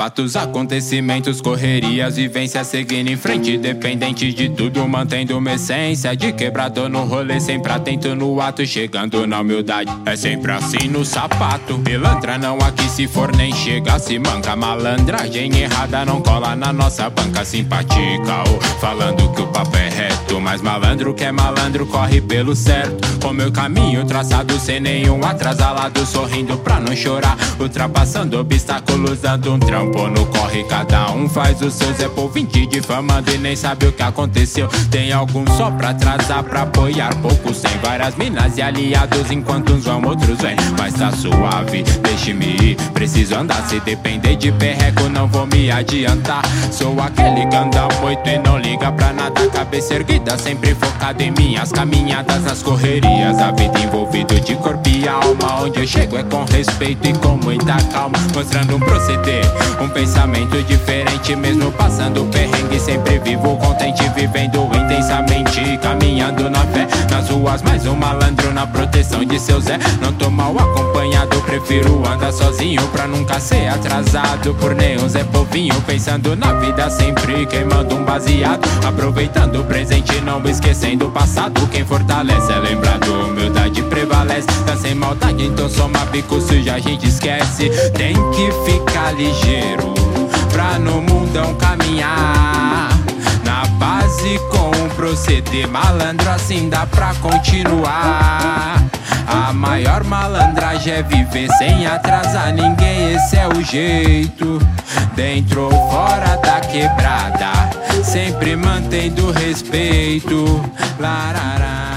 Fatos, acontecimentos, correrias, vivência seguindo em frente, dependente de tudo, mantendo uma essência de quebrador no rolê, sempre atento no ato, chegando na humildade. É sempre assim no sapato. Pilantra não aqui se for nem chega, se manca. Malandragem errada não cola na nossa banca simpatica. Ou falando que o papo é reto, mas malandro que é malandro corre pelo certo. Com meu caminho traçado sem nenhum atrasalado, sorrindo pra não chorar, ultrapassando obstáculos, dando um trampo pô no corre, cada um faz o seu por 20 difamando e nem sabe o que aconteceu. Tem alguns só pra atrasar, pra apoiar, poucos sem várias minas e aliados, enquanto uns vão, outros vêm. Mas tá suave, deixe-me ir, preciso andar. Se depender de perreco, não vou me adiantar. Sou aquele que anda muito e não. Cabeça erguida, sempre focado em minhas caminhadas nas correrias. A vida envolvido de corpo e alma. Onde eu chego é com respeito e com muita calma, mostrando um proceder. Um pensamento diferente, mesmo passando perrengue. Sempre vivo contente, vivendo intensamente. Caminhando na fé, nas ruas, mais um malandro na proteção de seu Zé. Não tô mal acompanhado, prefiro andar sozinho pra nunca ser atrasado por nenhum Zé Povinho. Pensando na vida sempre, queimando um baseado. Aproveitando o presente, não esquecendo o passado. Quem fortalece é lembrado, humildade prevalece. Tá sem maldade, então soma bico sujo, a gente esquece. Tem que ficar ligeiro pra no mundão caminhar. Na base com o proceder malandro, assim dá pra continuar. A maior malandragem é viver sem atrasar ninguém, esse é o jeito. Dentro ou fora da quebrada, sempre mantendo respeito. Larará.